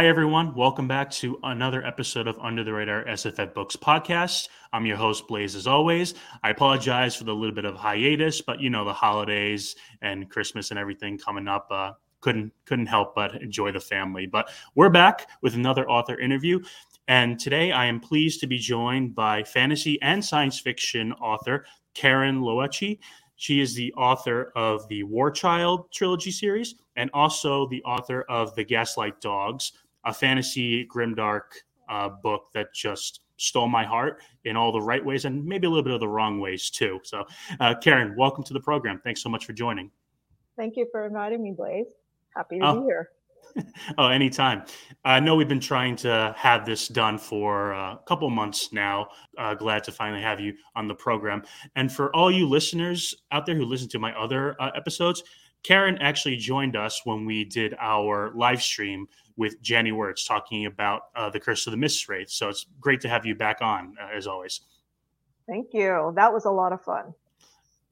Hi, everyone. Welcome back to another episode of Under the Radar SFF Books podcast. I'm your host, Blaze, as always. I apologize for the little bit of hiatus, but you know, the holidays and Christmas and everything coming up. Uh, couldn't couldn't help but enjoy the family. But we're back with another author interview. And today I am pleased to be joined by fantasy and science fiction author Karin Lowachee. She is the author of the War Child trilogy series and also the author of The Gaslight Dogs, a fantasy grimdark uh, book that just stole my heart in all the right ways and maybe a little bit of the wrong ways too. So, uh, Karin, welcome to the program. Thanks so much for joining. Thank you for inviting me, Blaze. Happy to oh. be here. oh, anytime. I know we've been trying to have this done for a couple months now. Uh, glad to finally have you on the program. And for all you listeners out there who listen to my other uh, episodes, Karin actually joined us when we did our live stream with Janny Wurts talking about uh, the Curse of the Mist Wraith. So it's great to have you back on, uh, as always. Thank you. That was a lot of fun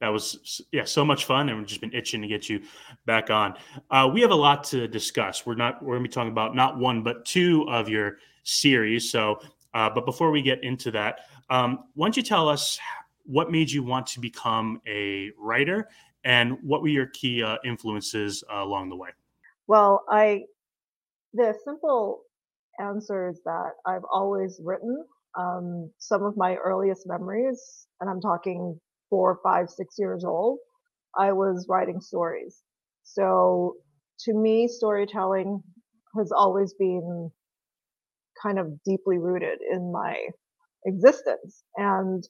that was yeah so much fun and we've just been itching to get you back on uh, we have a lot to discuss we're not we're going to be talking about not one but two of your series so uh, but before we get into that um, why don't you tell us what made you want to become a writer and what were your key uh, influences uh, along the way well i the simple answer is that i've always written um, some of my earliest memories and i'm talking four, five, six years old, I was writing stories. So to me, storytelling has always been kind of deeply rooted in my existence. And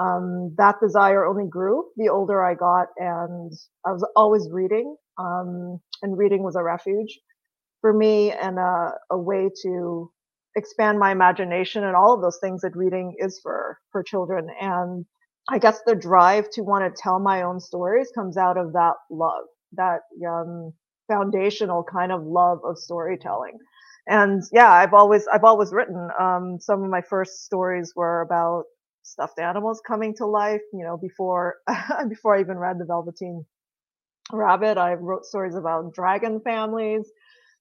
um, that desire only grew the older I got, and I was always reading, um, and reading was a refuge for me and a, a, way to expand my imagination and all of those things that reading is for for children. And I guess the drive to want to tell my own stories comes out of that love, that um, foundational kind of love of storytelling. And yeah, I've always I've always written. Um, some of my first stories were about stuffed animals coming to life. You know, before before I even read the Velveteen Rabbit, I wrote stories about dragon families.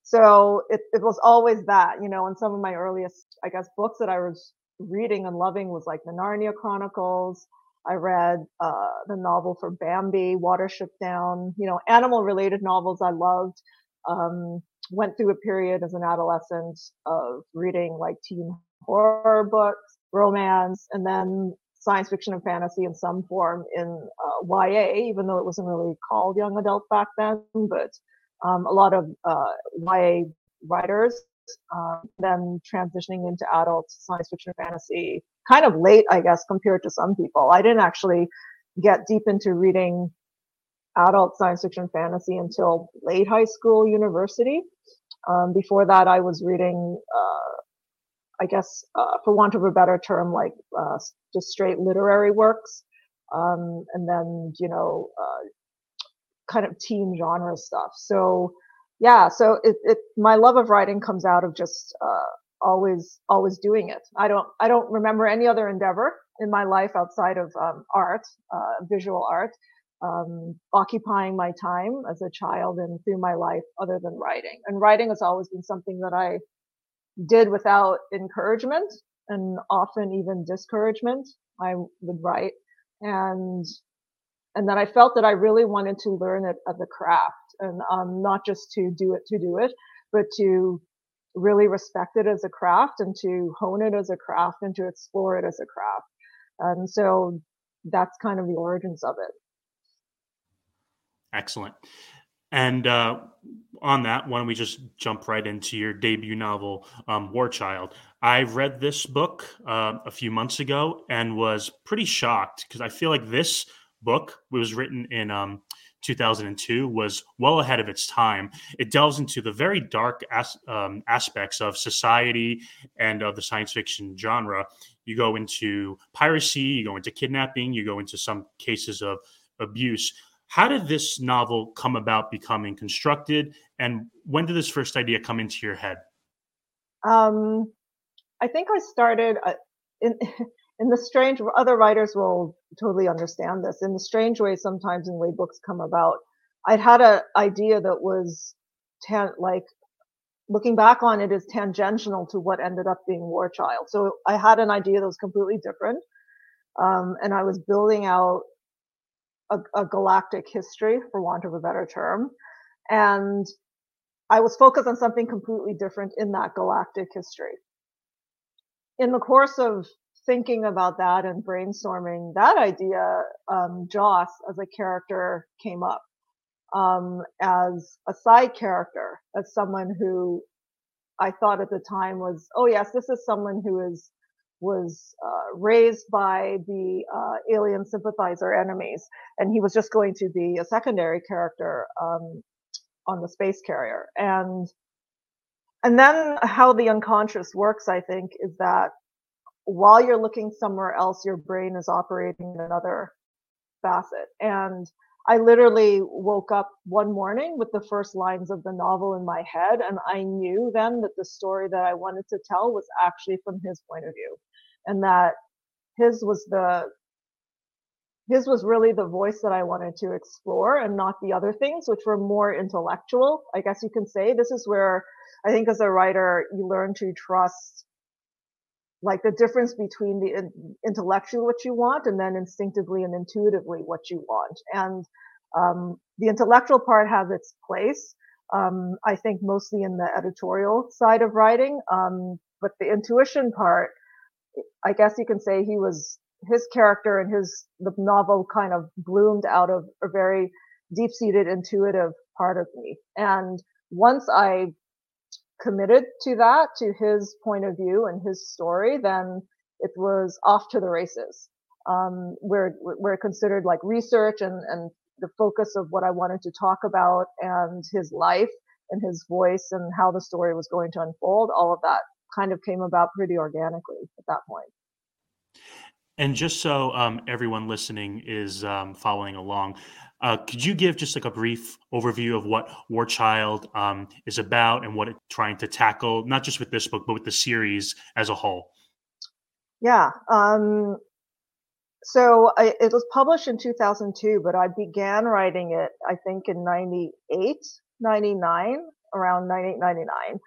So it, it was always that, you know, and some of my earliest, I guess, books that I was reading and loving was like the Narnia Chronicles. I read uh, the novel for Bambi, Watership Down, you know, animal related novels I loved. Um, went through a period as an adolescent of reading like teen horror books, romance, and then science fiction and fantasy in some form in uh, YA, even though it wasn't really called young adult back then. But um, a lot of uh, YA writers um, then transitioning into adult science fiction fantasy kind of late, I guess, compared to some people. I didn't actually get deep into reading adult science fiction fantasy until late high school, university. Um, before that, I was reading, uh, I guess, uh, for want of a better term, like uh, just straight literary works. Um, and then, you know, uh, kind of teen genre stuff. So, yeah, so it, it my love of writing comes out of just uh, always always doing it. I don't I don't remember any other endeavor in my life outside of um, art, uh, visual art, um, occupying my time as a child and through my life other than writing. And writing has always been something that I did without encouragement and often even discouragement. I would write and and then I felt that I really wanted to learn it as a craft and um, not just to do it to do it, but to really respect it as a craft and to hone it as a craft and to explore it as a craft. And so that's kind of the origins of it. Excellent. And uh, on that, why don't we just jump right into your debut novel, um, War Child? I read this book uh, a few months ago and was pretty shocked because I feel like this book was written in um, 2002 was well ahead of its time. It delves into the very dark as, um, aspects of society and of the science fiction genre. You go into piracy, you go into kidnapping, you go into some cases of abuse. How did this novel come about becoming constructed, and when did this first idea come into your head? Um, I think I started uh, in in the strange other writers will totally understand this in the strange way sometimes in way books come about i'd had an idea that was like looking back on it is tangential to what ended up being War Child. So I had an idea that was completely different. Um, and I was building out a, a, galactic history, for want of a better term. And I was focused on something completely different in that galactic history. In the course of thinking about that and brainstorming that idea, um, Joss as a character came up um, as a side character, as someone who I thought at the time was, oh yes, this is someone who is was uh, raised by the uh, alien sympathizer enemies, and he was just going to be a secondary character um, on the space carrier. And and then how the unconscious works, I think, is that while you're looking somewhere else, your brain is operating in another facet. And I literally woke up one morning with the first lines of the novel in my head, and I knew then that the story that I wanted to tell was actually from his point of view, and that his was the his was really the voice that I wanted to explore, and not the other things, which were more intellectual. I guess you can say this is where I think as a writer you learn to trust like the difference between the intellectual what you want and then instinctively and intuitively what you want. And um, the intellectual part has its place um, i think mostly in the editorial side of writing um, but the intuition part i guess you can say he was his character and his the novel kind of bloomed out of a very deep-seated intuitive part of me. And once i committed to that, to his point of view and his story, then it was off to the races. Um, where where considered like research and and the focus of what I wanted to talk about and his life and his voice and how the story was going to unfold. All of that kind of came about pretty organically at that point. And just so um, everyone listening is um, following along, uh, could you give just like a brief overview of what War Child um, is about and what it's trying to tackle, not just with this book, but with the series as a whole? Yeah. Um, so I, it was published in 2002, but I began writing it, I think, in 98, 99, around 98, 99.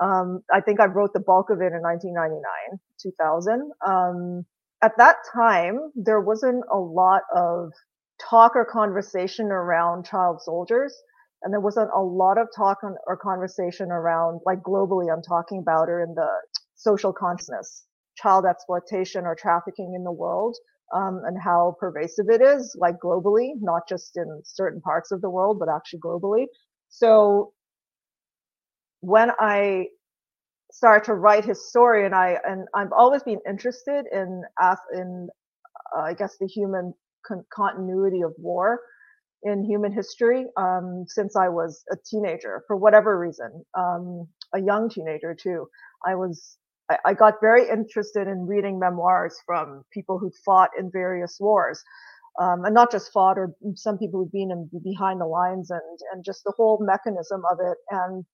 Um, I think I wrote the bulk of it in 1999, 2000. Um, at that time, there wasn't a lot of talk or conversation around child soldiers. And there wasn't a lot of talk on, or conversation around, like globally, I'm talking about, or in the social consciousness, child exploitation or trafficking in the world, um, and how pervasive it is, like globally, not just in certain parts of the world, but actually globally. So when I started to write his story and I and I've always been interested in in uh, I guess the human con- continuity of war in human history um, since I was a teenager for whatever reason um, a young teenager too. I was I, I got very interested in reading memoirs from people who fought in various wars um, and not just fought or some people who've been in, behind the lines and and just the whole mechanism of it and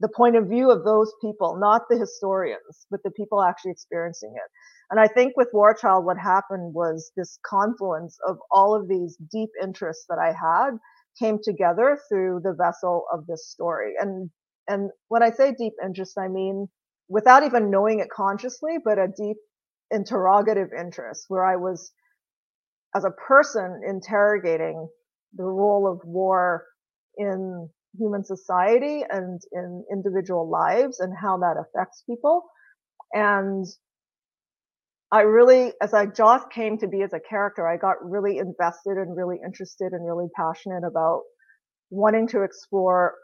the point of view of those people, not the historians, but the people actually experiencing it. And I think with War Child, what happened was this confluence of all of these deep interests that I had came together through the vessel of this story. And and when I say deep interest, I mean without even knowing it consciously, but a deep interrogative interest where I was as a person interrogating the role of war in human society and in individual lives and how that affects people. And I really, as I Joss came to be as a character, I got really invested and really interested and really passionate about wanting to explore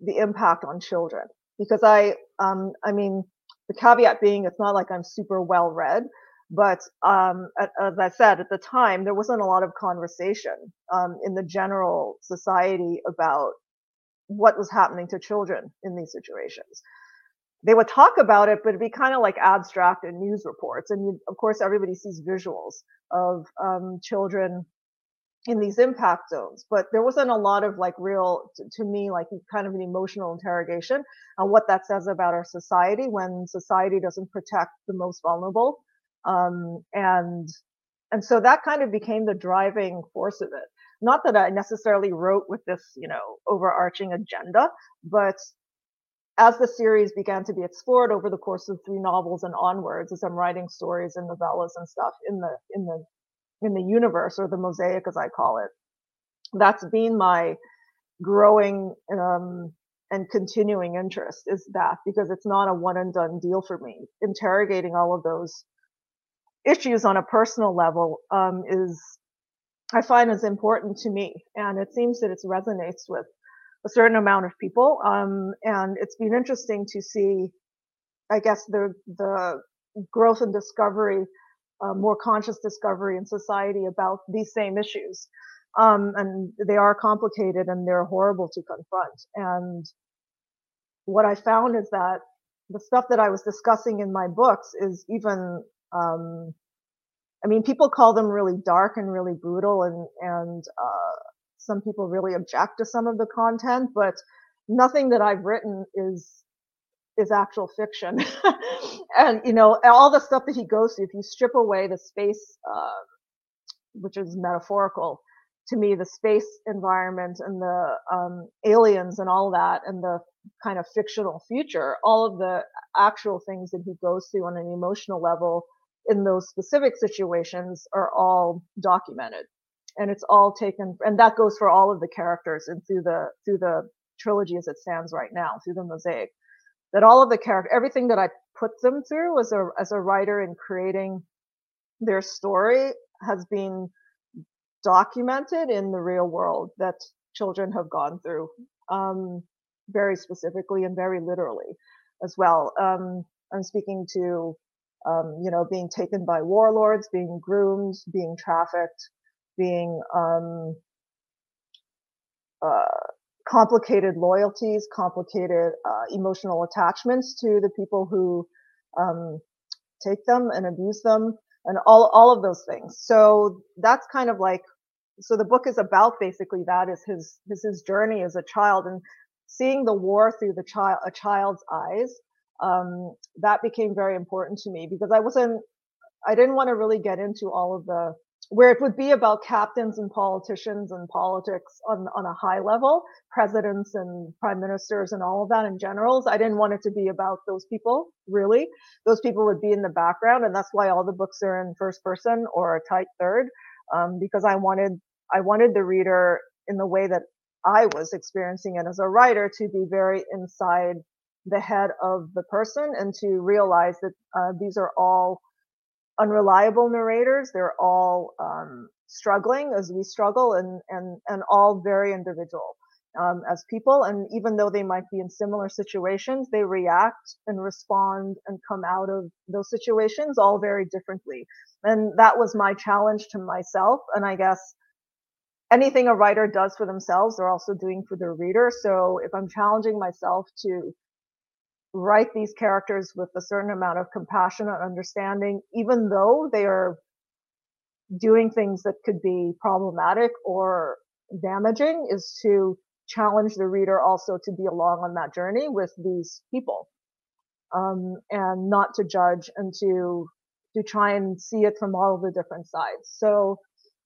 the impact on children. Because I, um, I mean, the caveat being, it's not like I'm super well read, but um, as I said at the time, there wasn't a lot of conversation um, in the general society about what was happening to children in these situations. They would talk about it, but it'd be kind of like abstract in news reports. And you, of course, everybody sees visuals of um, children in these impact zones, but there wasn't a lot of like real, to, to me, like kind of an emotional interrogation on what that says about our society when society doesn't protect the most vulnerable. Um, and and so that kind of became the driving force of it not that I necessarily wrote with this, you know, overarching agenda, but as the series began to be explored over the course of three novels and onwards, as I'm writing stories and novellas and stuff in the in the in the universe or the mosaic, as I call it, that's been my growing um, and continuing interest is that because it's not a one and done deal for me. Interrogating all of those issues on a personal level um, is I find is important to me, and it seems that it resonates with a certain amount of people. Um, and it's been interesting to see, I guess, the the growth and discovery, uh, more conscious discovery in society about these same issues. Um, and they are complicated and they're horrible to confront. And what I found is that the stuff that I was discussing in my books is even, um, I mean, people call them really dark and really brutal, and and uh, some people really object to some of the content, but nothing that I've written is is actual fiction. and you know, all the stuff that he goes through, if you strip away the space, uh, which is metaphorical, to me, the space environment and the um, aliens and all that, and the kind of fictional future, all of the actual things that he goes through on an emotional level in those specific situations are all documented. And it's all taken and that goes for all of the characters and through the through the trilogy as it stands right now through the mosaic. That all of the character everything that i put them through as a as a writer in creating their story has been documented in the real world that children have gone through um, very specifically and very literally as well. Um, i'm speaking to um, you know being taken by warlords being groomed being trafficked being um, uh, complicated loyalties, complicated uh, emotional attachments to the people who um, take them and abuse them, and all all of those things. So that's kind of like so the book is about basically that is his his his journey as a child and seeing the war through the child a child's eyes. Um, that became very important to me because I wasn't I didn't want to really get into all of the where it would be about captains and politicians and politics on, on a high level, presidents and prime ministers and all of that and generals. I didn't want it to be about those people, really. Those people would be in the background. And that's why all the books are in first person or a tight third, um, because I wanted, I wanted the reader in the way that I was experiencing it as a writer to be very inside the head of the person and to realize that uh, these are all unreliable narrators. They're all um, struggling as we struggle, and and and all very individual um, as people. And even though they might be in similar situations, they react and respond and come out of those situations all very differently. And that was my challenge to myself. And I guess anything a writer does for themselves, they're also doing for their reader. So if I'm challenging myself to write these characters with a certain amount of compassion and understanding, even though they are doing things that could be problematic or damaging, is to challenge the reader also to be along on that journey with these people um, and not to judge and to to try and see it from all the different sides. So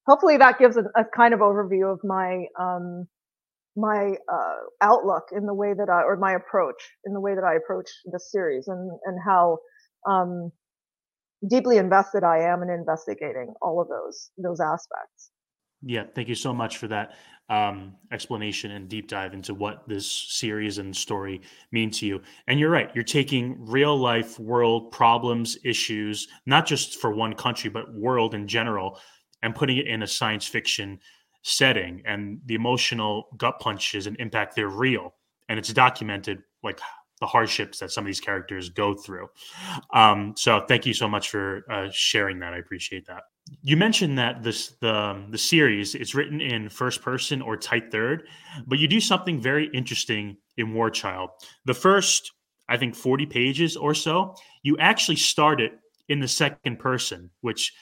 hopefully that gives a, a kind of overview of my um, my uh, outlook in the way that I, or my approach in the way that I approach this series and, and how um, deeply invested I am in investigating all of those, those aspects. Yeah, thank you so much for that um, explanation and deep dive into what this series and story mean to you. And you're right, you're taking real life world problems, issues, not just for one country, but world in general, and putting it in a science fiction setting and the emotional gut punches and impact they're real. And it's documented like the hardships that some of these characters go through. Um, so thank you so much for uh, sharing that. I appreciate that. You mentioned that this the um, the series it's written in first person or tight third but you do something very interesting in war child. The first i think 40 pages or so you actually start it in the second person which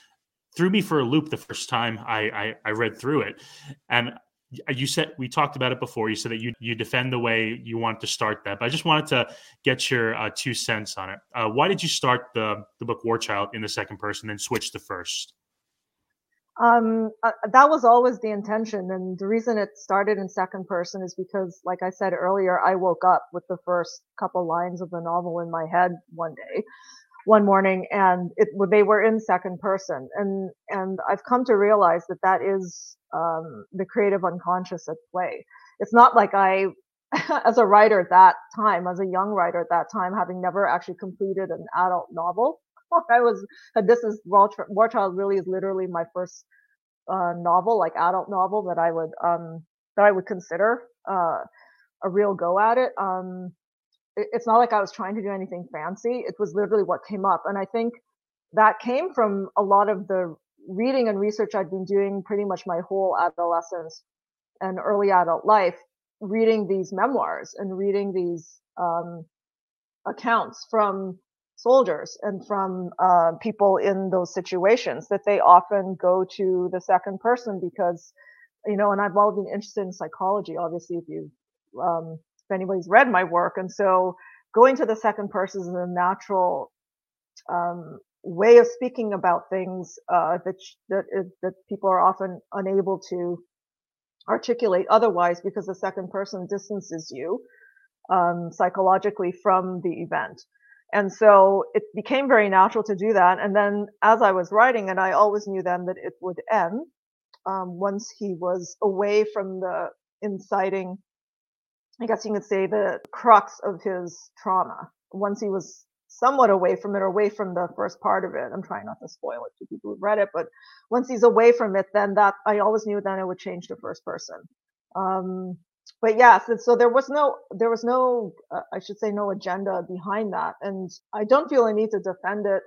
threw me for a loop the first time I, I, I read through it. And you said we talked about it before. You said that you you defend the way you want to start that, but I just wanted to get your uh, two cents on it. Uh, why did you start the the book War Child in the second person, then switch to first? Um, uh, that was always the intention, and the reason it started in second person is because, like I said earlier, I woke up with the first couple lines of the novel in my head one day, one morning, and it they were in second person, and and I've come to realize that that is um, the creative unconscious at play. It's not like I, as a writer at that time, as a young writer at that time, having never actually completed an adult novel, I was this is War, Child really is literally my first uh, novel, like adult novel that I would um, that I would consider uh, a real go at it. Um. It's not like I was trying to do anything fancy. It was literally what came up, and I think that came from a lot of the reading and research I'd been doing pretty much my whole adolescence and early adult life, reading these memoirs and reading these um, accounts from soldiers and from uh, people in those situations that they often go to the second person because you know and i've always been interested in psychology obviously if you um, if anybody's read my work and so going to the second person is a natural um, way of speaking about things uh, that that that people are often unable to articulate otherwise because the second person distances you um, psychologically from the event and so it became very natural to do that. And then as I was writing, and I always knew then that it would end um, once he was away from the inciting, I guess you could say, the crux of his trauma. Once he was somewhat away from it, or away from the first part of it. I'm trying not to spoil it to people who've read it, but once he's away from it, then that I always knew then it would change to first person. Um, but yes, so there was no, there was no, uh, I should say, no agenda behind that, and I don't feel a need to defend it.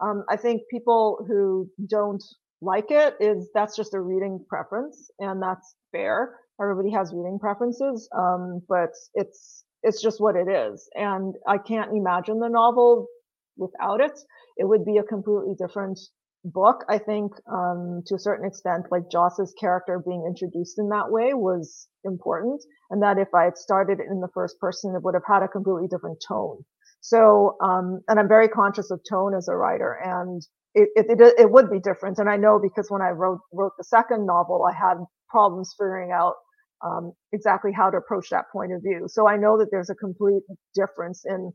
Um, I think people who don't like it is that's just a reading preference, and that's fair. Everybody has reading preferences, um, but it's it's just what it is, and I can't imagine the novel without it. It would be a completely different book, I think, um, to a certain extent, like Joss's character being introduced in that way was important. And that if I had started in the first person, it would have had a completely different tone. So, um, and I'm very conscious of tone as a writer and it, it, it, would be different. And I know because when I wrote, wrote the second novel, I had problems figuring out um, exactly how to approach that point of view. So I know that there's a complete difference in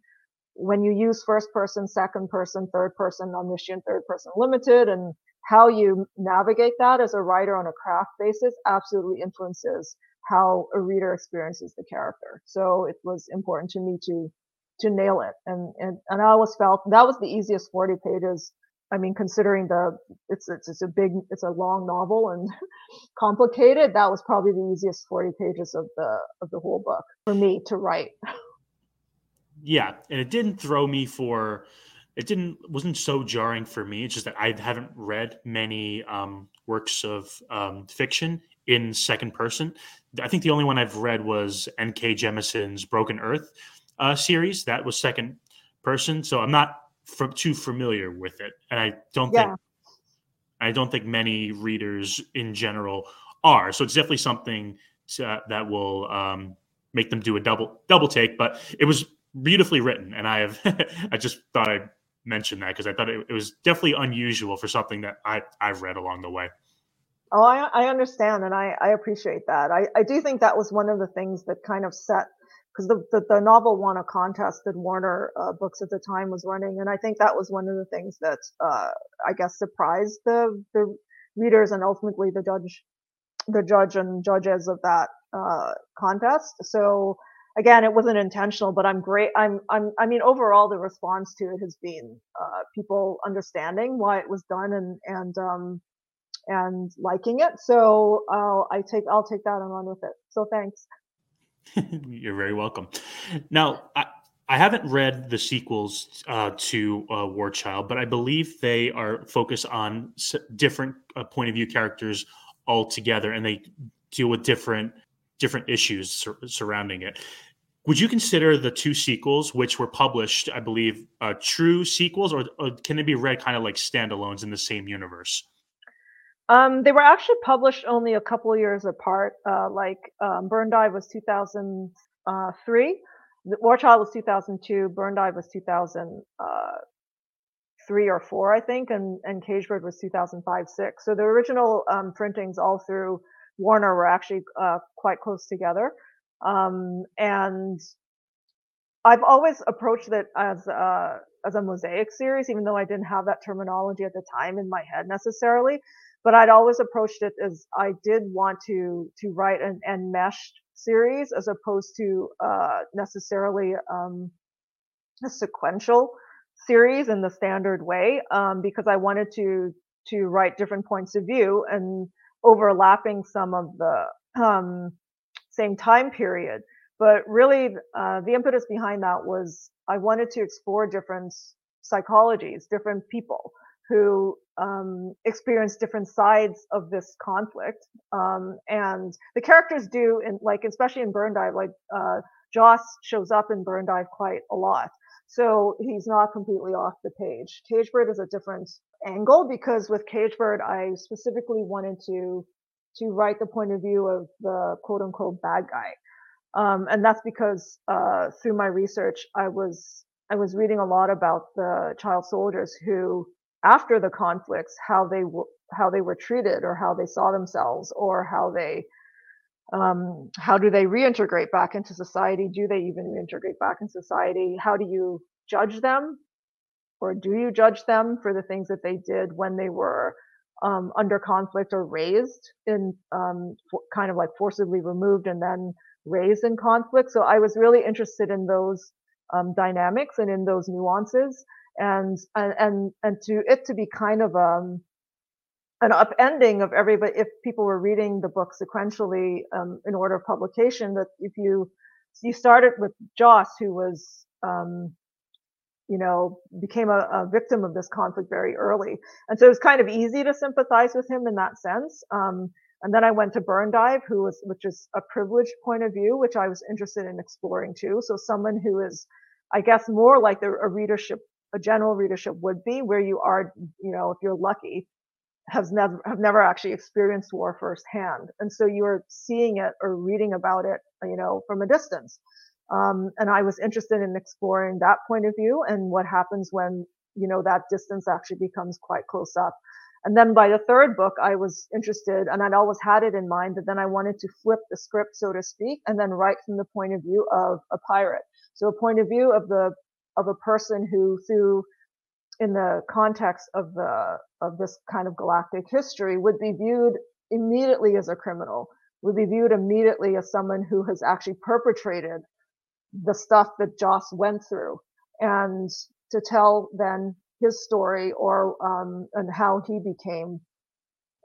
when you use first person, second person, third person, omniscient, third person limited, and how you navigate that as a writer on a craft basis absolutely influences how a reader experiences the character. So it was important to me to to nail it, and and and I always felt that was the easiest 40 pages. I mean, considering the it's it's, it's a big it's a long novel and complicated. That was probably the easiest 40 pages of the of the whole book for me to write. yeah, and it didn't throw me for it didn't wasn't so jarring for me. It's just that I haven't read many um, works of um, fiction in second person. I think the only one I've read was N.K. Jemisin's Broken Earth uh, series. That was second person, so I'm not f- too familiar with it, and I don't yeah. think I don't think many readers in general are. So it's definitely something to, that will um, make them do a double double take. But it was beautifully written, and I have I just thought I'd mention that because I thought it, it, was definitely unusual for something that I I've read along the way. Oh, I, I understand, and I, I appreciate that. I, I do think that was one of the things that kind of set because the, the, the novel won a contest that Warner uh, Books at the time was running, and I think that was one of the things that uh, I guess surprised the the readers and ultimately the judge the judge and judges of that uh, contest. So again, it wasn't intentional, but I'm great. I'm, I'm, I mean, overall, the response to it has been uh, people understanding why it was done and and um, and liking it. So I'll I take I'll take that and run with it. So thanks. You're very welcome. Now, I, I haven't read the sequels uh, to uh, War Child, but I believe they are focused on different uh, point of view characters altogether, and they deal with different different issues sur- surrounding it. Would you consider the two sequels, which were published, I believe, uh, true sequels, or, or, can they be read kind of like standalones in the same universe? Um, they were actually published only a couple years apart. Uh, like um, Burndive was 2003, War Child was 2002, Burndive was 2003. 2003 or four, I think, and and Cagebird was 2005 six. So the original um, printings all through Warner were actually uh, quite close together, um, and I've always approached it as a, as a mosaic series, even though I didn't have that terminology at the time in my head necessarily. But I'd always approached it as I did want to to write an enmeshed series as opposed to uh, necessarily um, a sequential series in the standard way um, because I wanted to to write different points of view and overlapping some of the um, same time period. But really, uh, the impetus behind that was I wanted to explore different psychologies, different people who um, experience different sides of this conflict. Um, and the characters do, in like especially in Burndive, like uh, Joss shows up in Burndive quite a lot. So he's not completely off the page. Cagebird is a different angle because with Cagebird, I specifically wanted to to write the point of view of the quote unquote bad guy. Um, and that's because uh, through my research, I was I was reading a lot about the child soldiers who, after the conflicts, how they w- how they were treated, or how they saw themselves, or how they um, how do they reintegrate back into society? Do they even reintegrate back in society? How do you judge them? Or do you judge them for the things that they did when they were um, under conflict or raised in um, kind of like forcibly removed and then raised in conflict? So I was really interested in those um, dynamics and in those nuances and, and, and, and to it to be kind of, um, an upending of everybody if people were reading the book sequentially um, in order of publication that if you you started with joss who was um, you know became a, a, victim of this conflict very early. And so it was kind of easy to sympathize with him in that sense um, and then i went to Burndive who was which is a privileged point of view which i was interested in exploring too. So someone who is i guess more like the, a readership a general readership would be where you are you know if you're lucky has never have never actually experienced war firsthand, and so you are seeing it or reading about it, you know, from a distance. Um, and I was interested in exploring that point of view and what happens when you know that distance actually becomes quite close up. And then by the third book, I was interested, and I'd always had it in mind, but then I wanted to flip the script, so to speak, and then write from the point of view of a pirate. So a point of view of the of a person who, through in the context of the of this kind of galactic history would be viewed immediately as a criminal would be viewed immediately as someone who has actually perpetrated the stuff that Joss went through. And to tell then his story or um, and how he became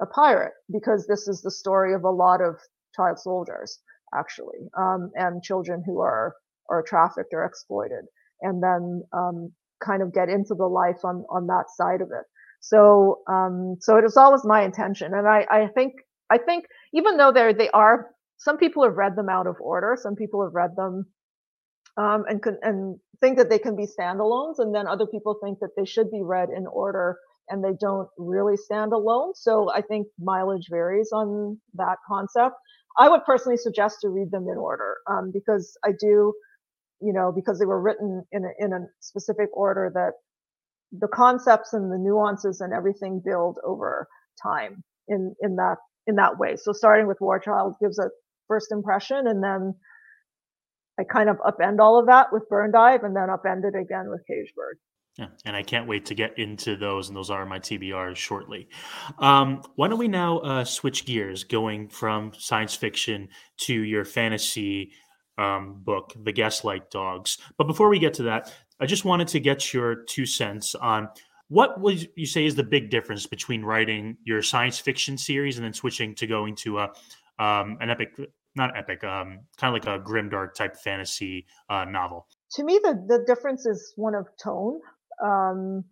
a pirate because this is the story of a lot of child soldiers actually um, and children who are are trafficked or exploited and then um, kind of get into the life on on that side of it. So um, so it was always my intention, and I I think I think even though they're they are some people have read them out of order, some people have read them um, and and think that they can be standalones, and then other people think that they should be read in order and they don't really stand alone. So I think mileage varies on that concept. I would personally suggest to read them in order um, because I do you know, because they were written in a, in a specific order that the concepts and the nuances and everything build over time in, in that, in that way. So starting with War Child gives a first impression and then I kind of upend all of that with Burndive and then upend it again with Cagebird. Yeah, and I can't wait to get into those, and those are my TBRs shortly. Um, why don't we now uh, switch gears, going from science fiction to your fantasy um, book, The Gaslight Dogs. But before we get to that, I just wanted to get your two cents on what would you say is the big difference between writing your science fiction series and then switching to going to a um, an epic, not epic, um, kind of like a grimdark type fantasy uh, novel. To me, the the difference is one of tone, um,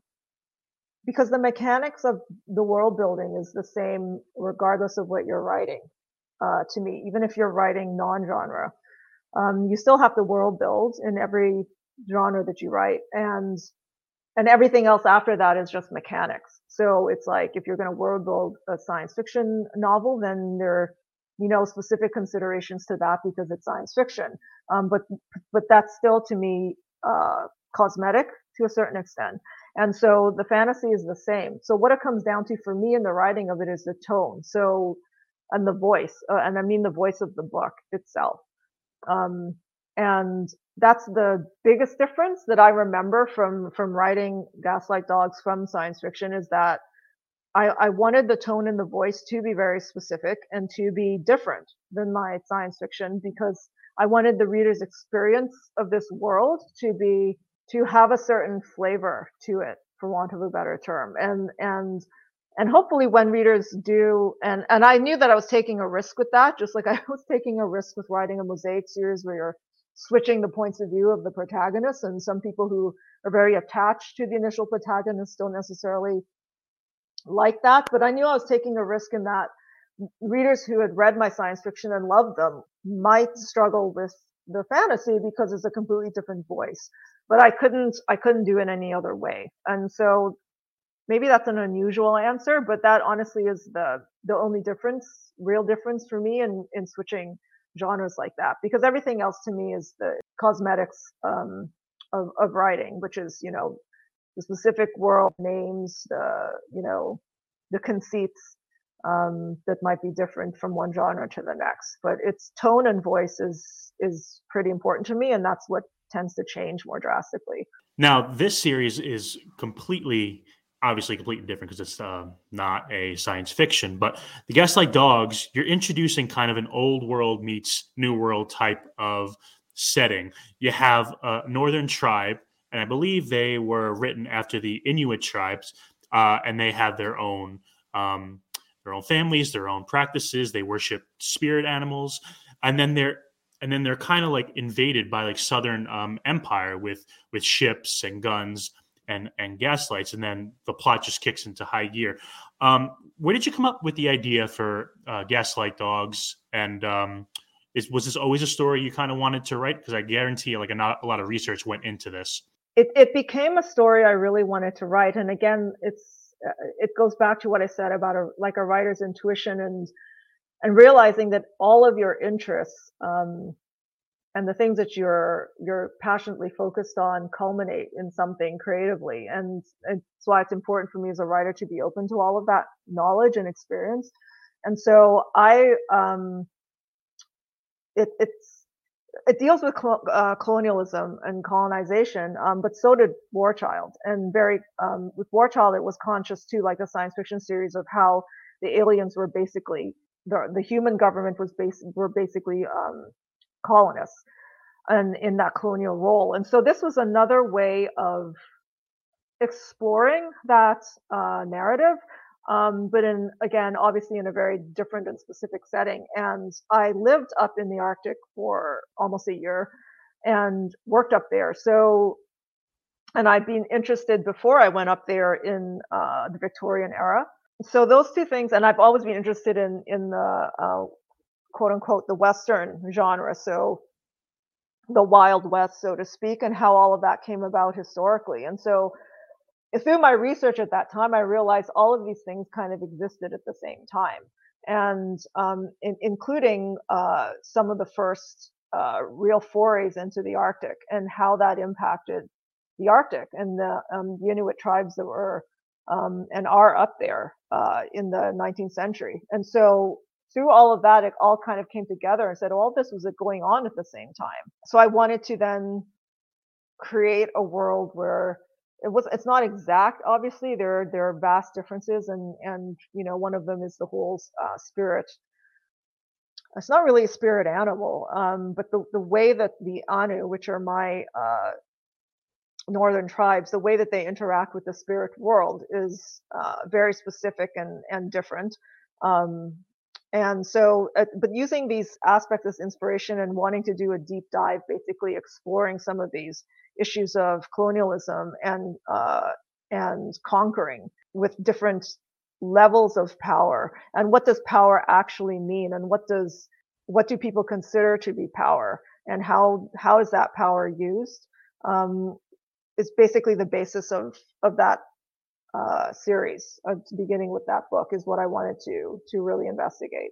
because the mechanics of the world building is the same regardless of what you're writing. Uh, to me, even if you're writing non-genre, um, you still have to world build in every genre that you write and and everything else after that is just mechanics so it's like if you're going to world build a science fiction novel then there you know specific considerations to that because it's science fiction um, but but that's still to me uh, cosmetic to a certain extent And so the fantasy is the same. So what it comes down to for me in the writing of it is the tone. So, and the voice, uh, and I mean the voice of the book itself. Um, and that's the biggest difference that I remember from from writing Gaslight Dogs from science fiction is that I, I wanted the tone and the voice to be very specific and to be different than my science fiction because I wanted the reader's experience of this world to be to have a certain flavor to it, for want of a better term. And and and hopefully when readers do and and I knew that I was taking a risk with that, just like I was taking a risk with writing a mosaic series where you're switching the points of view of the protagonist. And some people who are very attached to the initial protagonist don't necessarily like that. But i knew i was taking a risk in that readers who had read my science fiction and loved them might struggle with the fantasy because it's a completely different voice. But i couldn't i couldn't do it any other way. And so maybe that's an unusual answer but that honestly is the the only difference real difference for me in in switching genres like that because everything else to me is the cosmetics um, of, of writing which is you know the specific world names the you know the conceits um, that might be different from one genre to the next. But its tone and voice is is pretty important to me, and that's what tends to change more drastically. Now, this series is completely, obviously, completely different because it's uh, not a science fiction. But the Gaslight Dogs, you're introducing kind of an old world meets new world type of setting. You have a northern tribe, and I believe they were written after the Inuit tribes, uh, and they have their own. Um, their own families, their own practices. They worship spirit animals, and then they're and then they're kind of like invaded by like Southern um, Empire with with ships and guns and and gaslights, and then the plot just kicks into high gear. Um, where did you come up with the idea for uh, Gaslight Dogs? And um, is, was this always a story you kind of wanted to write? Because I guarantee, like a, not, a lot of research went into this. It, it became a story I really wanted to write, and again, it's uh, it goes back to what I said about a, like a writer's intuition and and realizing that all of your interests um, and the things that you're you're passionately focused on culminate in something creatively and, and that's why it's important for me as a writer to be open to all of that knowledge and experience and so i um it, it's it deals with uh, colonialism and colonization, um, but so did War Child. And very um, with War Child, it was conscious too, like a science fiction series of how the aliens were basically the the human government was bas- were basically um, colonists, and in that colonial role. And so this was another way of exploring that uh, narrative um, but in again obviously in a very different and specific setting. And i lived up in the arctic for almost a year and worked up there. So and i'd been interested before i went up there in uh, the victorian era. So those two things and i've always been interested in in the uh, quote unquote the western genre so the wild west so to speak and how all of that came about historically and so through my research at that time, I realized all of these things kind of existed at the same time, and um, in, including uh, some of the first uh, real forays into the Arctic and how that impacted the Arctic and the, um, Inuit tribes that were um, and are up there uh, in the 19th century. And so through all of that, it all kind of came together and said all this was going on at the same time. So I wanted to then create a world where it was it's not exact obviously there there are vast differences and and you know one of them is the whole uh, spirit it's not really a spirit animal um, but the, the way that the Aniw which are my uh, northern tribes the way that they interact with the spirit world is uh, very specific and and different um, and so uh, but using these aspects as inspiration and wanting to do a deep dive basically exploring some of these issues of colonialism and uh, and conquering with different levels of power. And what does power actually mean? And what does what do people consider to be power? And how how is that power used? Um, is basically the basis of of that uh, series of beginning with that book is what I wanted to to really investigate.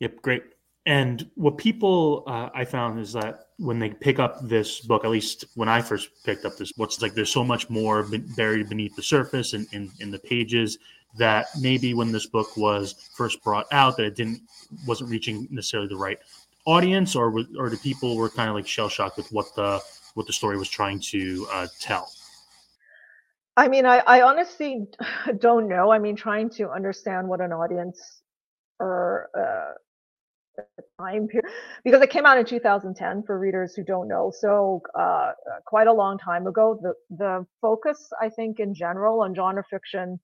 Yep, great. And what people uh, I found is that when they pick up this book, at least when I first picked up this book, it's like there's so much more buried beneath the surface and in, in, in, the pages that maybe when this book was first brought out, that it didn't wasn't reaching necessarily the right audience, or or the people were kind of like shell shocked with what the what the story was trying to uh, tell. I mean, I, I honestly don't know. I mean, trying to understand what an audience or uh, time period because it came out in 2010 for readers who don't know so uh, quite a long time ago the the focus i think in general on genre fiction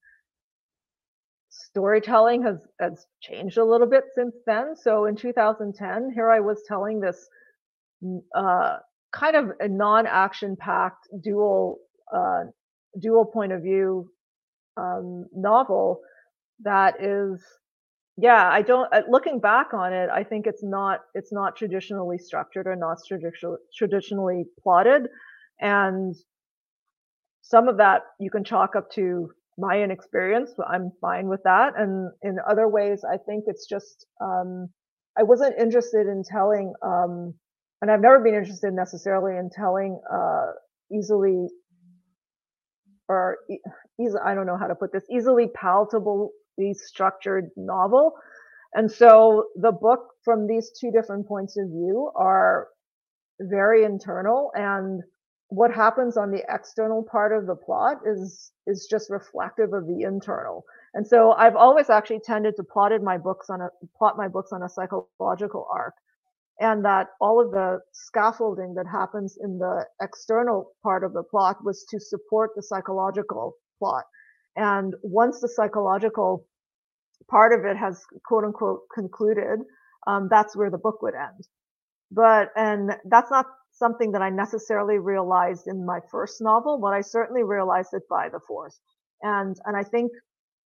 storytelling has has changed a little bit since then so in 2010 here i was telling this uh, kind of a non-action packed dual uh, dual point of view um, novel that is yeah i don't uh, looking back on it i think it's not it's not traditionally structured or not traditionally traditionally plotted and some of that you can chalk up to my inexperience but i'm fine with that and in other ways i think it's just um, i wasn't interested in telling um, and i've never been interested necessarily in telling uh, easily or i don't know how to put this easily palatable structured novel. And so the book from these two different points of view are very internal and what happens on the external part of the plot is is just reflective of the internal. And so I've always actually tended to plotted my books on a plot my books on a psychological arc and that all of the scaffolding that happens in the external part of the plot was to support the psychological plot. And once the psychological part of it has quote unquote concluded, um, that's where the book would end. But, and that's not something that I necessarily realized in my first novel, but I certainly realized it by the fourth. And, and I think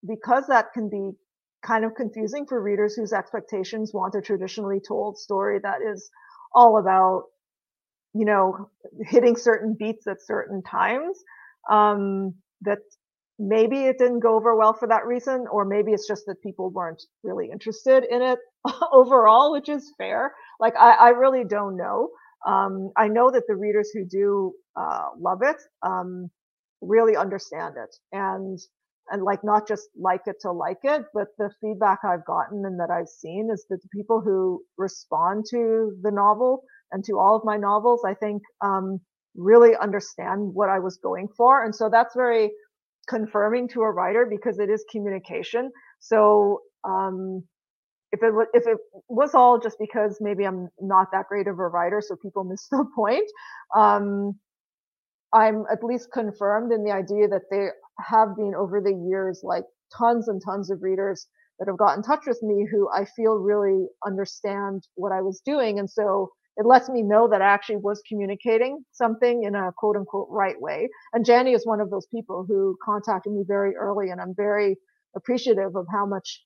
because that can be kind of confusing for readers whose expectations want a traditionally told story that is all about, you know, hitting certain beats at certain times. Um, that maybe it didn't go over well for that reason, or maybe it's just that people weren't really interested in it overall, which is fair. Like, I, I really don't know. Um, I know that the readers who do uh, love it um, really understand it and and like not just like it to like it, but the feedback I've gotten and that I've seen is that the people who respond to the novel and to all of my novels, I think um, really understand what I was going for, and so that's very confirming to a writer because it is communication. So um, if it if it was all just because maybe I'm not that great of a writer, so people miss the point, um, I'm at least confirmed in the idea that there have been over the years like tons and tons of readers that have got in touch with me who I feel really understand what I was doing, and so it lets me know that I actually was communicating something in a quote unquote right way. And Janny is one of those people who contacted me very early, and I'm very appreciative of how much,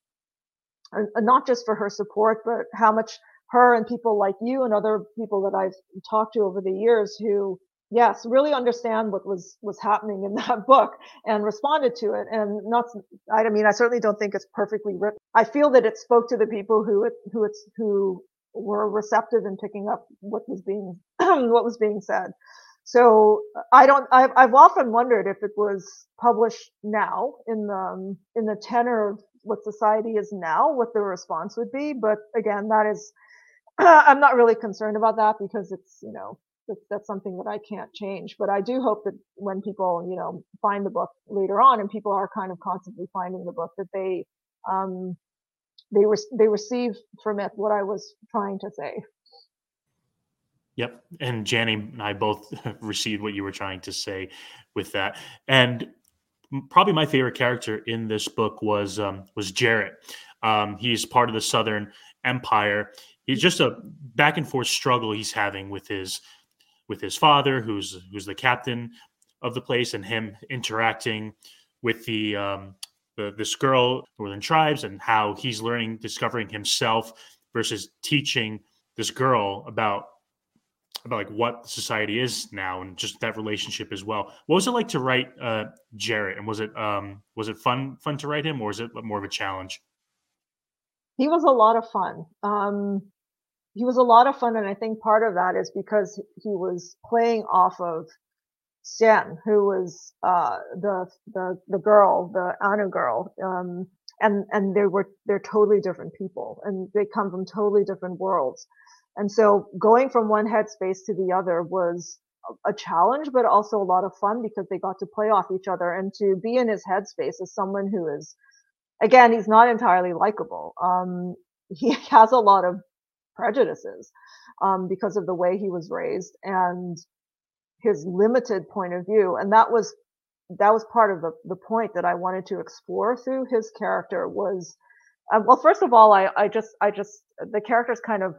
not just for her support, but how much her and people like you and other people that I've talked to over the years who yes really understand what was was happening in that book and responded to it and not i mean i certainly don't think it's perfectly written i feel that it spoke to the people who it who it's who were receptive in picking up what was being what was being said. So I don't. I've, I've often wondered if it was published now in the um, in the tenor of what society is now, what the response would be. But again, that is, I'm not really concerned about that because it's you know that's, that's something that I can't change. But I do hope that when people you know find the book later on, and people are kind of constantly finding the book, that they um, they were they received from it what I was trying to say. Yep, and Janny and I both received what you were trying to say with that, and probably my favorite character in this book was um, was Jarrett. Um, he's part of the Southern Empire. He's just a back and forth struggle he's having with his with his father, who's who's the captain of the place, and him interacting with the um, the, this girl, Northern Tribes, and how he's learning, discovering himself versus teaching this girl about about like what society is now and just that relationship as well. What was it like to write uh, Jarrett, and was it um, was it fun fun to write him, or was it more of a challenge? He was a lot of fun. Um, he was a lot of fun, and I think part of that is because he was playing off of Sjenn, who was uh, the the the girl, the Aniw girl, um, and and they were they're totally different people, and they come from totally different worlds, and so going from one headspace to the other was a challenge, but also a lot of fun because they got to play off each other and to be in his headspace as someone who is, again, he's not entirely likable. Um, he has a lot of prejudices um, because of the way he was raised and his limited point of view. And that was that was part of the, the point that I wanted to explore through his character was, uh, well, first of all, I, I just, I just, the characters kind of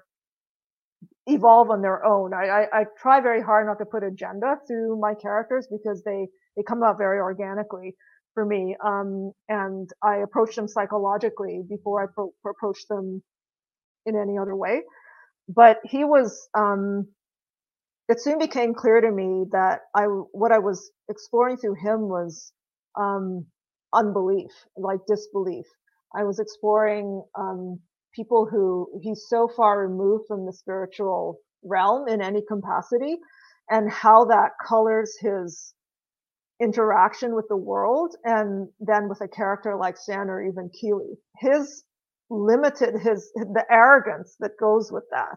evolve on their own. I, I, I, try very hard not to put agenda through my characters because they, they come out very organically for me. Um, and I approach them psychologically before I pro- approach them in any other way. But he was, um, it soon became clear to me that I, what I was exploring through him was, um, unbelief, like disbelief. I was exploring, um, people who he's so far removed from the spiritual realm in any capacity and how that colors his interaction with the world and then with a character like Sjenn or even Keeley. His limited his the arrogance that goes with that.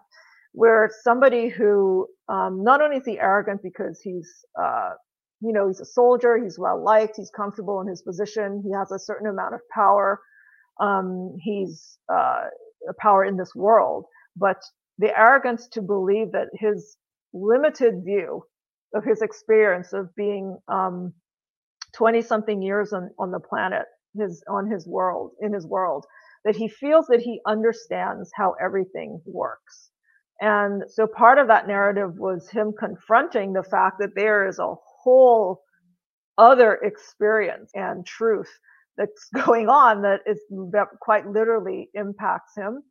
Where somebody who um, not only is he arrogant because he's uh, you know he's a soldier he's well liked he's comfortable in his position he has a certain amount of power um, he's uh, a power in this world. But the arrogance to believe that his limited view of his experience of being 20 um, something years on, on the planet his on his world in his world that he feels that he understands how everything works. And so part of that narrative was him confronting the fact that there is a whole other experience and truth that's going on that is that quite literally impacts him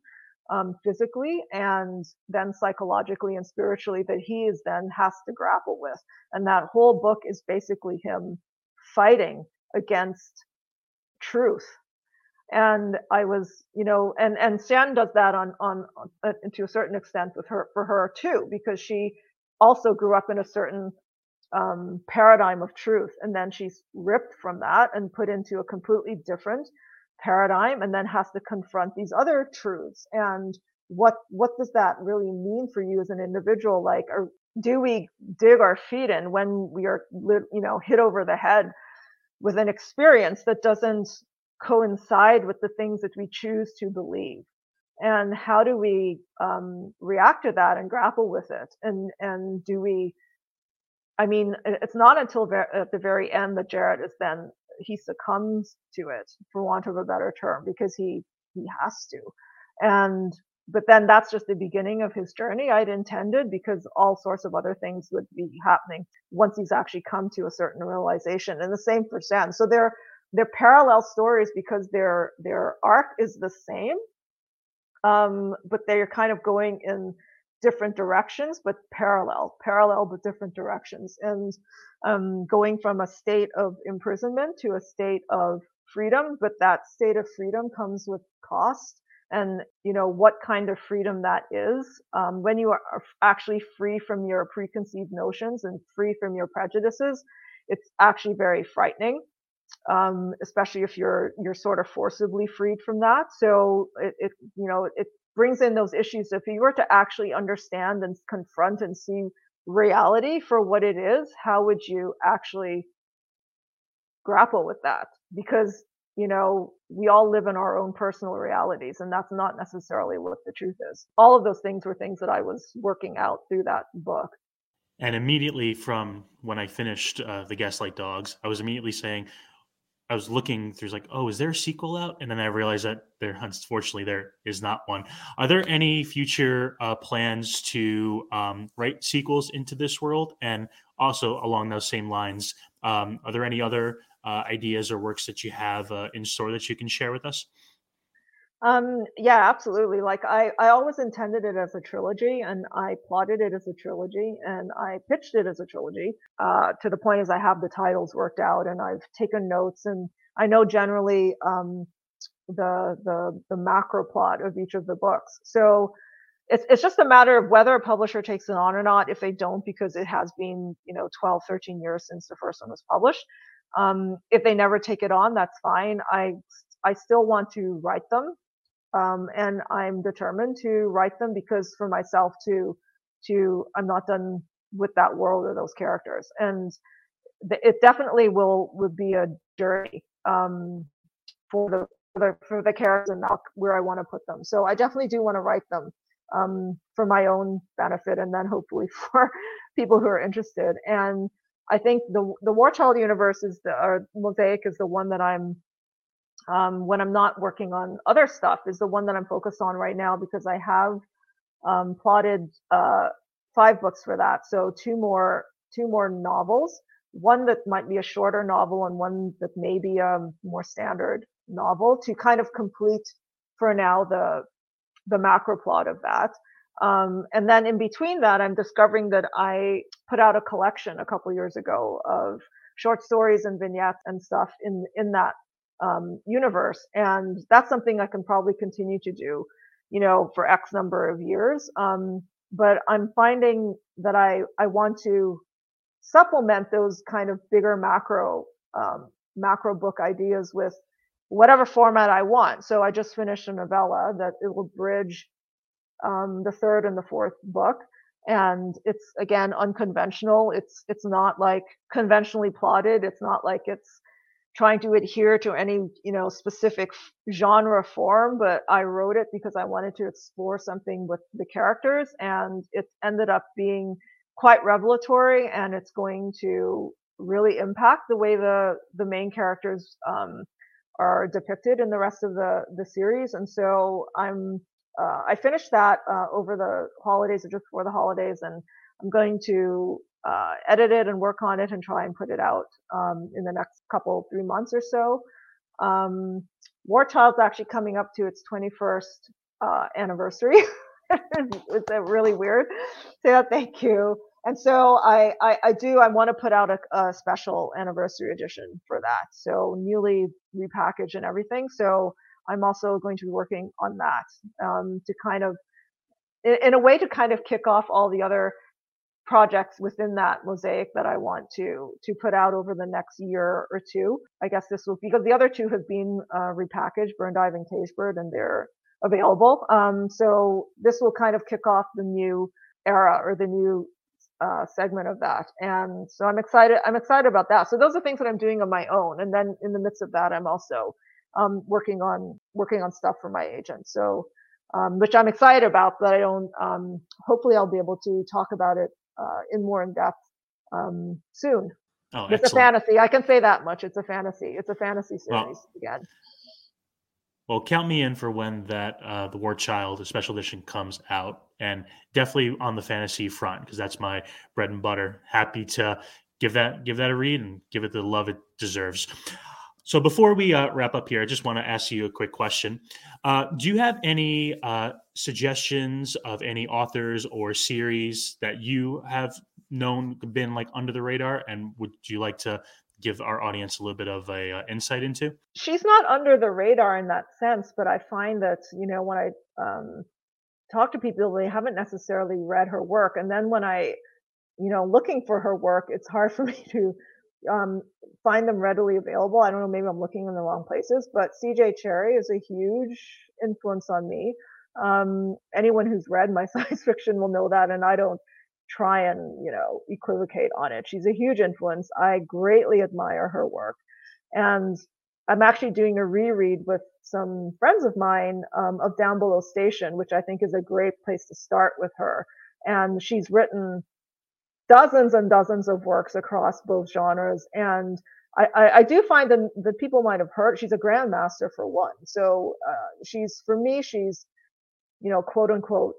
um, physically and then psychologically and spiritually that he is then has to grapple with. And that whole book is basically him fighting against truth and I was, you know, and and Sjenn does that on on, on uh, to a certain extent with her for her too, because she also grew up in a certain um, paradigm of truth, and then she's ripped from that and put into a completely different paradigm, and then has to confront these other truths and what what does that really mean for you as an individual? Like, or do we dig our feet in when we are, you know, hit over the head with an experience that doesn't coincide with the things that we choose to believe? And how do we um, react to that and grapple with it? And and do we i mean it's not until ver- at the very end that Jarrett is then he succumbs to it for want of a better term because he he has to. And but then that's just the beginning of his journey i'd intended because all sorts of other things would be happening once he's actually come to a certain realization. And the same for sam. So there they're parallel stories because their their arc is the same, um, but they're kind of going in different directions, but parallel, parallel but different directions, and um, going from a state of imprisonment to a state of freedom. But that state of freedom comes with cost, and you know what kind of freedom that is um, when you are actually free from your preconceived notions and free from your prejudices. It's actually very frightening um, especially if you're you're sort of forcibly freed from that. So it, it you know it brings in those issues. If you were to actually understand and confront and see reality for what it is, how would you actually grapple with that? Because you know we all live in our own personal realities, and that's not necessarily what the truth is. All of those things were things that I was working out through that book. And immediately from when I finished uh, the Gaslight Dogs, I was immediately saying, I was looking through like, oh, is there a sequel out? And then I realized that there, unfortunately, there is not one. Are there any future uh, plans to um, write sequels into this world? And also along those same lines, um, are there any other uh, ideas or works that you have uh, in store that you can share with us? Um, yeah, absolutely. Like I, I always intended it as a trilogy and I plotted it as a trilogy and I pitched it as a trilogy, uh, to the point as I have the titles worked out and I've taken notes and I know generally, um, the, the, the macro plot of each of the books. So it's, it's just a matter of whether a publisher takes it on or not. If they don't, because it has been, you know, 12, 13 years since the first one was published. Um, if they never take it on, that's fine. I, I still want to write them. Um, and I'm determined to write them because for myself to, to, I'm not done with that world or those characters. And it definitely will, would be a journey, um, for the, for the, for the characters and not where I want to put them. So I definitely do want to write them um, for my own benefit and then hopefully for people who are interested. And I think the the War Child universe is the or Mosaic is the one that I'm um, when I'm not working on other stuff is the one that I'm focused on right now because I have um, plotted uh, five books for that. So two more two more novels, one that might be a shorter novel and one that may be a more standard novel to kind of complete for now the the macro plot of that. Um, and then in between that, I'm discovering that I put out a collection a couple years ago of short stories and vignettes and stuff in in that um, universe, and that's something I can probably continue to do, you know, for X number of years. Um, but I'm finding that I I want to supplement those kind of bigger macro um, macro book ideas with whatever format I want. So I just finished a novella that it will bridge um, the third and the fourth book. And it's again unconventional. It's it's not like conventionally plotted. It's not like it's trying to adhere to any you know specific genre form. But I wrote it because I wanted to explore something with the characters, and it ended up being quite revelatory, and it's going to really impact the way the the main characters um, are depicted in the rest of the the series. And so I'm uh, I finished that uh, over the holidays or just before the holidays, and I'm going to uh, edit it and work on it and try and put it out um, in the next couple three months or so. Um, War Child's actually coming up to its 21st uh, anniversary. it's really weird. So yeah, thank you and so I, I, I do I want to put out a, a, special anniversary edition for that. So newly repackaged and everything. So I'm also going to be working on that um, to kind of in, in, a way to kind of kick off all the other projects within that mosaic that I want to to put out over the next year or two. I guess this will because the other two have been uh, repackaged, Burndive and Cagebird, and they're available. Um, so this will kind of kick off the new era or the new uh, segment of that. And so I'm excited. I'm excited about that. So those are things that I'm doing on my own. And then in the midst of that, I'm also um, working on working on stuff for my agent. So um, which I'm excited about. But I don't. Um, hopefully, I'll be able to talk about it uh, in more in depth um, soon. Oh, it's excellent. a fantasy. I can say that much. It's a fantasy. It's a fantasy series well, again. Well, count me in for when that uh, the War Child, the special edition, comes out, and definitely on the fantasy front because that's my bread and butter. Happy to give that give that a read and give it the love it deserves. So before we uh, wrap up here, I just want to ask you a quick question. Uh, do you have any uh, suggestions of any authors or series that you have known been like under the radar, and would you like to give our audience a little bit of a uh, insight into? She's not under the radar in that sense, but I find that you know when I um, talk to people, they haven't necessarily read her work, and then when I, you know, looking for her work, it's hard for me to um, find them readily available. I don't know, maybe I'm looking in the wrong places, but CJ Cherryh is a huge influence on me. Um, anyone who's read my science fiction will know that, and I don't try and, you know, equivocate on it. She's a huge influence. I greatly admire her work. And I'm actually doing a reread with some friends of mine um, of Down Below Station, which I think is a great place to start with her. And she's written dozens and dozens of works across both genres. And I, I, do find that, that people might have heard she's a grandmaster for one. So uh, she's, for me, she's, you know, quote unquote,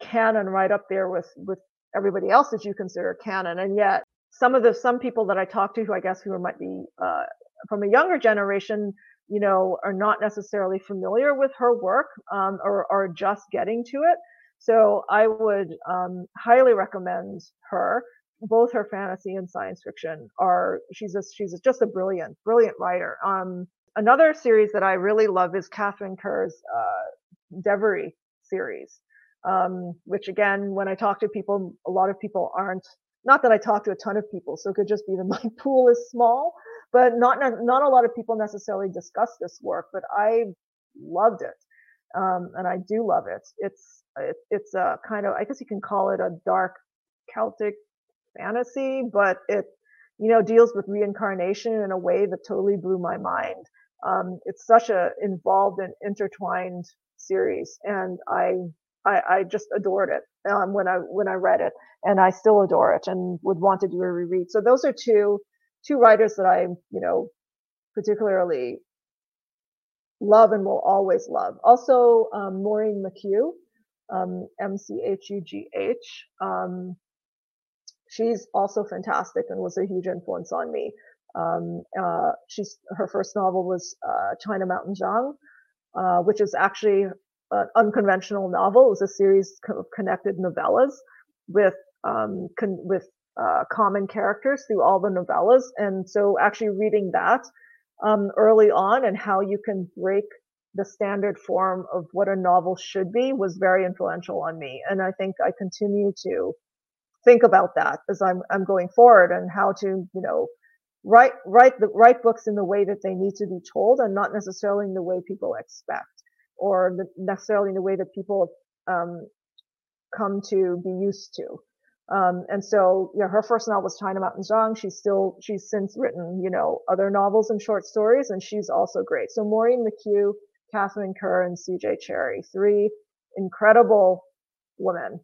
canon right up there with, with everybody else that you consider canon. And yet some of the, some people that I talk to who I guess who might be, uh, from a younger generation, you know, are not necessarily familiar with her work, um, or are just getting to it. So I would, um, highly recommend her. Both her fantasy and science fiction are, she's a, she's just a brilliant, brilliant writer. Um, another series that I really love is Katharine Kerr's, uh, Deverry series. um, which again, when I talk to people, a lot of people aren't. Not that I talk to a ton of people, so it could just be that my pool is small, but not not a lot of people necessarily discuss this work. But I loved it, um, and I do love it. It's it, it's a kind of I guess you can call it a dark Celtic fantasy, but it you know deals with reincarnation in a way that totally blew my mind. Um, it's such a involved and intertwined series, and I I, I just adored it um, when I when I read it, and I still adore it, and would want to do a reread. So those are two two writers that I you know particularly love and will always love. Also, um, Maureen McHugh, um, M C H U G H. Um, she's also fantastic and was a huge influence on me. Um, uh, she's her first novel was uh, China Mountain Zhang, uh, which is actually an unconventional novel. It's a series of connected novellas with um, con- with uh, common characters through all the novellas, and so actually reading that um, early on and how you can break the standard form of what a novel should be was very influential on me, and I think I continue to think about that as I'm I'm going forward and how to you know write write the write books in the way that they need to be told and not necessarily in the way people expect or the, necessarily in the way that people um, come to be used to. Um, and so, know, her first novel was China Mountain Zhang. She's still, she's since written, you know, other novels and short stories, and she's also great. So Maureen McHugh, Katharine Kerr, and CJ Cherryh three incredible women,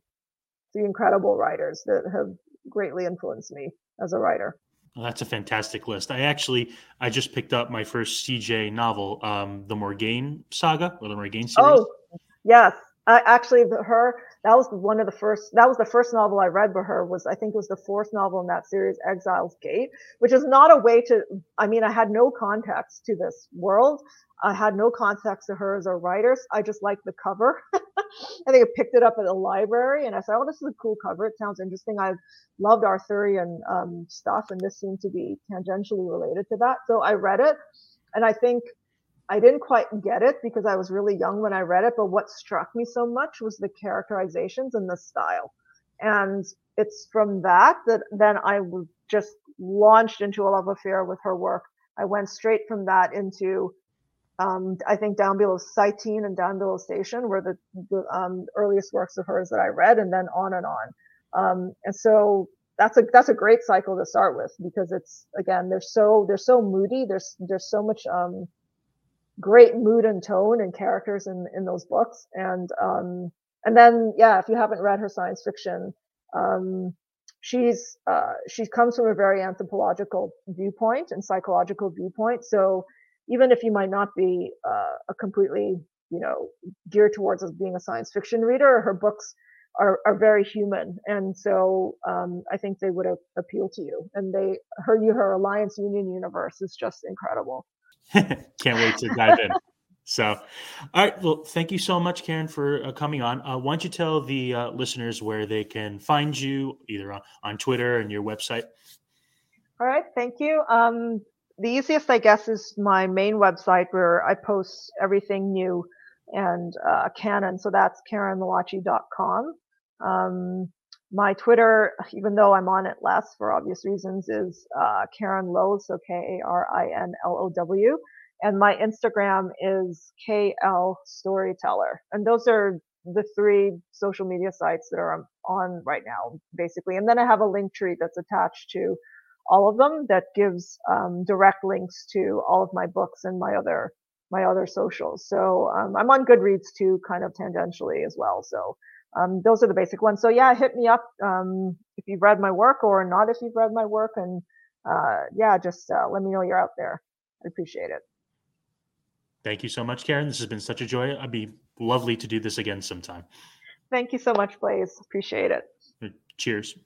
three incredible writers that have greatly influenced me as a writer. Well, that's a fantastic list. I actually I just picked up my first CJ novel, um, the Morgaine saga or the Morgaine series. Oh, yes. I actually her that was one of the first that was the first novel I read by her was I think it was the fourth novel in that series Exile's Gate which is not a way to I mean I had no context to this world. I had no context to her as a writer. I just liked the cover. I think I picked it up at the library and I said oh this is a cool cover. It sounds interesting. I loved Arthurian um, stuff and this seemed to be tangentially related to that. So I read it and I think I didn't quite get it because I was really young when I read it, but what struck me so much was the characterizations and the style. And it's from that that then I just launched into a love affair with her work. I went straight from that into, um, I think Down Below Satine and Down Below Station were the, the um, earliest works of hers that I read, and then on and on. Um, and so that's a that's a great cycle to start with because it's again they're so they're so moody. There's there's so much um, great mood and tone and characters in in those books. And um and then yeah if you haven't read her science fiction um she's uh she comes from a very anthropological viewpoint and psychological viewpoint. So even if you might not be uh, a completely you know geared towards as being a science fiction reader her books are, are very human. And so um, i think they would appeal to you. And they her her alliance union universe is just incredible Can't wait to dive in. So, all right. Well, thank you so much, Karin, for uh, coming on. Uh, why don't you tell the uh, listeners where they can find you, either on, on Twitter and your website? All right. Thank you. Um, the easiest, I guess, is my main website where I post everything new and uh, canon. So that's karinlowachee.com. Um, my Twitter, even though I'm on it less for obvious reasons, is uh, Karin Low, so K A R I N L O W. And my Instagram is KL Storyteller. And those are the three social media sites that are on right now, basically. And then I have a link tree that's attached to all of them that gives um, direct links to all of my books and my other my other socials. So um, I'm on Goodreads too, kind of tangentially as well. So um, those are the basic ones. So yeah, hit me up um, if you've read my work or not if you've read my work, and uh, yeah, just uh, let me know you're out there. I appreciate it. Thank you so much, Karin. This has been such a joy. I'd be lovely to do this again sometime. Thank you so much, Blaze. Appreciate it. Cheers.